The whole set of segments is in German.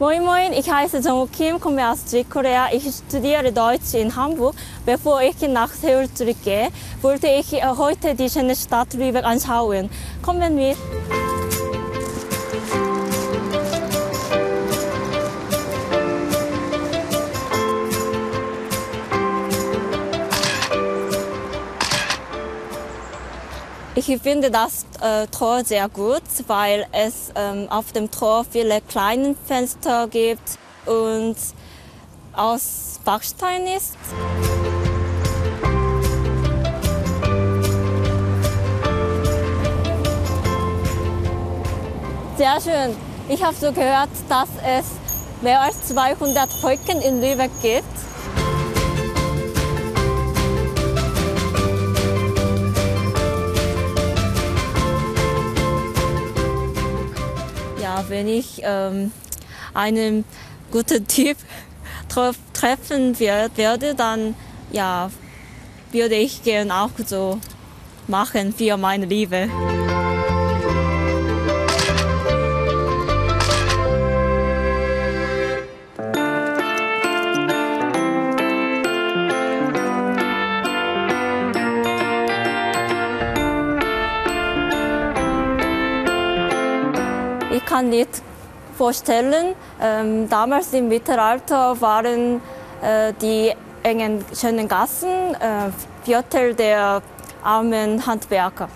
Moin Moin, ich heiße Jong Kim, komme aus Südkorea. Ich studiere Deutsch in Hamburg. Bevor ich nach Seoul zurückgehe, wollte ich äh, heute die schöne Stadt Lübeck anschauen. Kommen mit! Ich finde das äh, Tor sehr gut, weil es ähm, auf dem Tor viele kleine Fenster gibt und aus Backstein ist. Sehr schön. Ich habe so gehört, dass es mehr als 200 Brücken in Lübeck gibt. Wenn ich ähm, einen guten Typ treffen werde, dann ja, würde ich gerne auch so machen für meine Liebe. Ich kann nicht vorstellen, ähm, damals im Mittelalter waren äh, die engen, schönen Gassen äh, Viertel der armen Handwerker.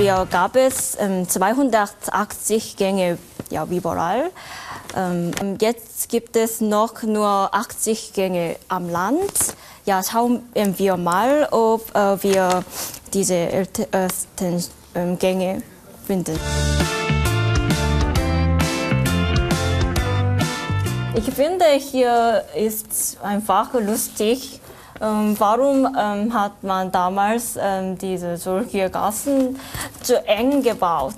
Früher gab es ähm, 280 Gänge ja, überall. Ähm, jetzt gibt es noch nur 80 Gänge am Land. Ja, schauen wir mal, ob äh, wir diese ersten ähm, Gänge finden. Ich finde, hier ist einfach lustig. Ähm, warum ähm, hat man damals ähm, diese solche Gassen zu eng gebaut?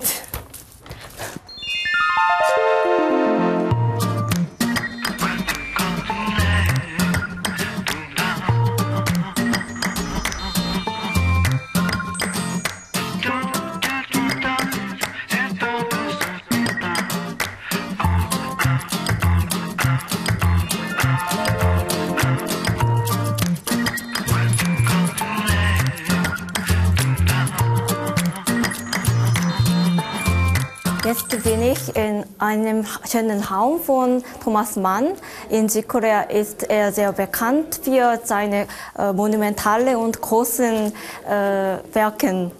Jetzt bin ich in einem schönen Raum von Thomas Mann. In Südkorea ist er sehr bekannt für seine äh, monumentalen und großen äh, Werke.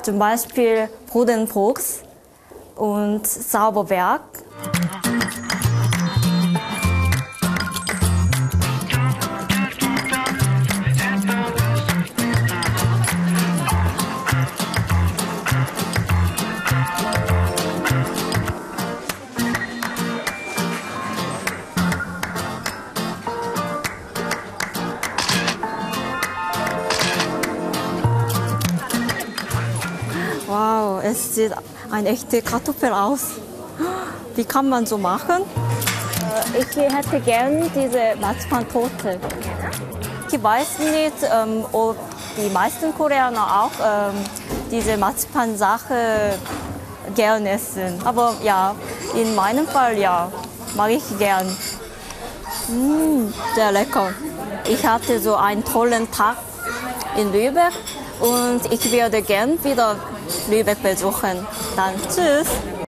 Zum Beispiel Bodenfuchs und Sauberwerk. Es sieht eine echte Kartoffel aus. Wie kann man so machen? Äh, ich hätte gern diese Marzipantorte. Ich weiß nicht, ähm, ob die meisten Koreaner auch ähm, diese Marzipan-Sache gern essen. Aber ja, in meinem Fall ja, mag ich gern. Mmh, sehr lecker. Ich hatte so einen tollen Tag in Lübeck und ich würde gern wieder Lübeck besuchen. Dann tschüss!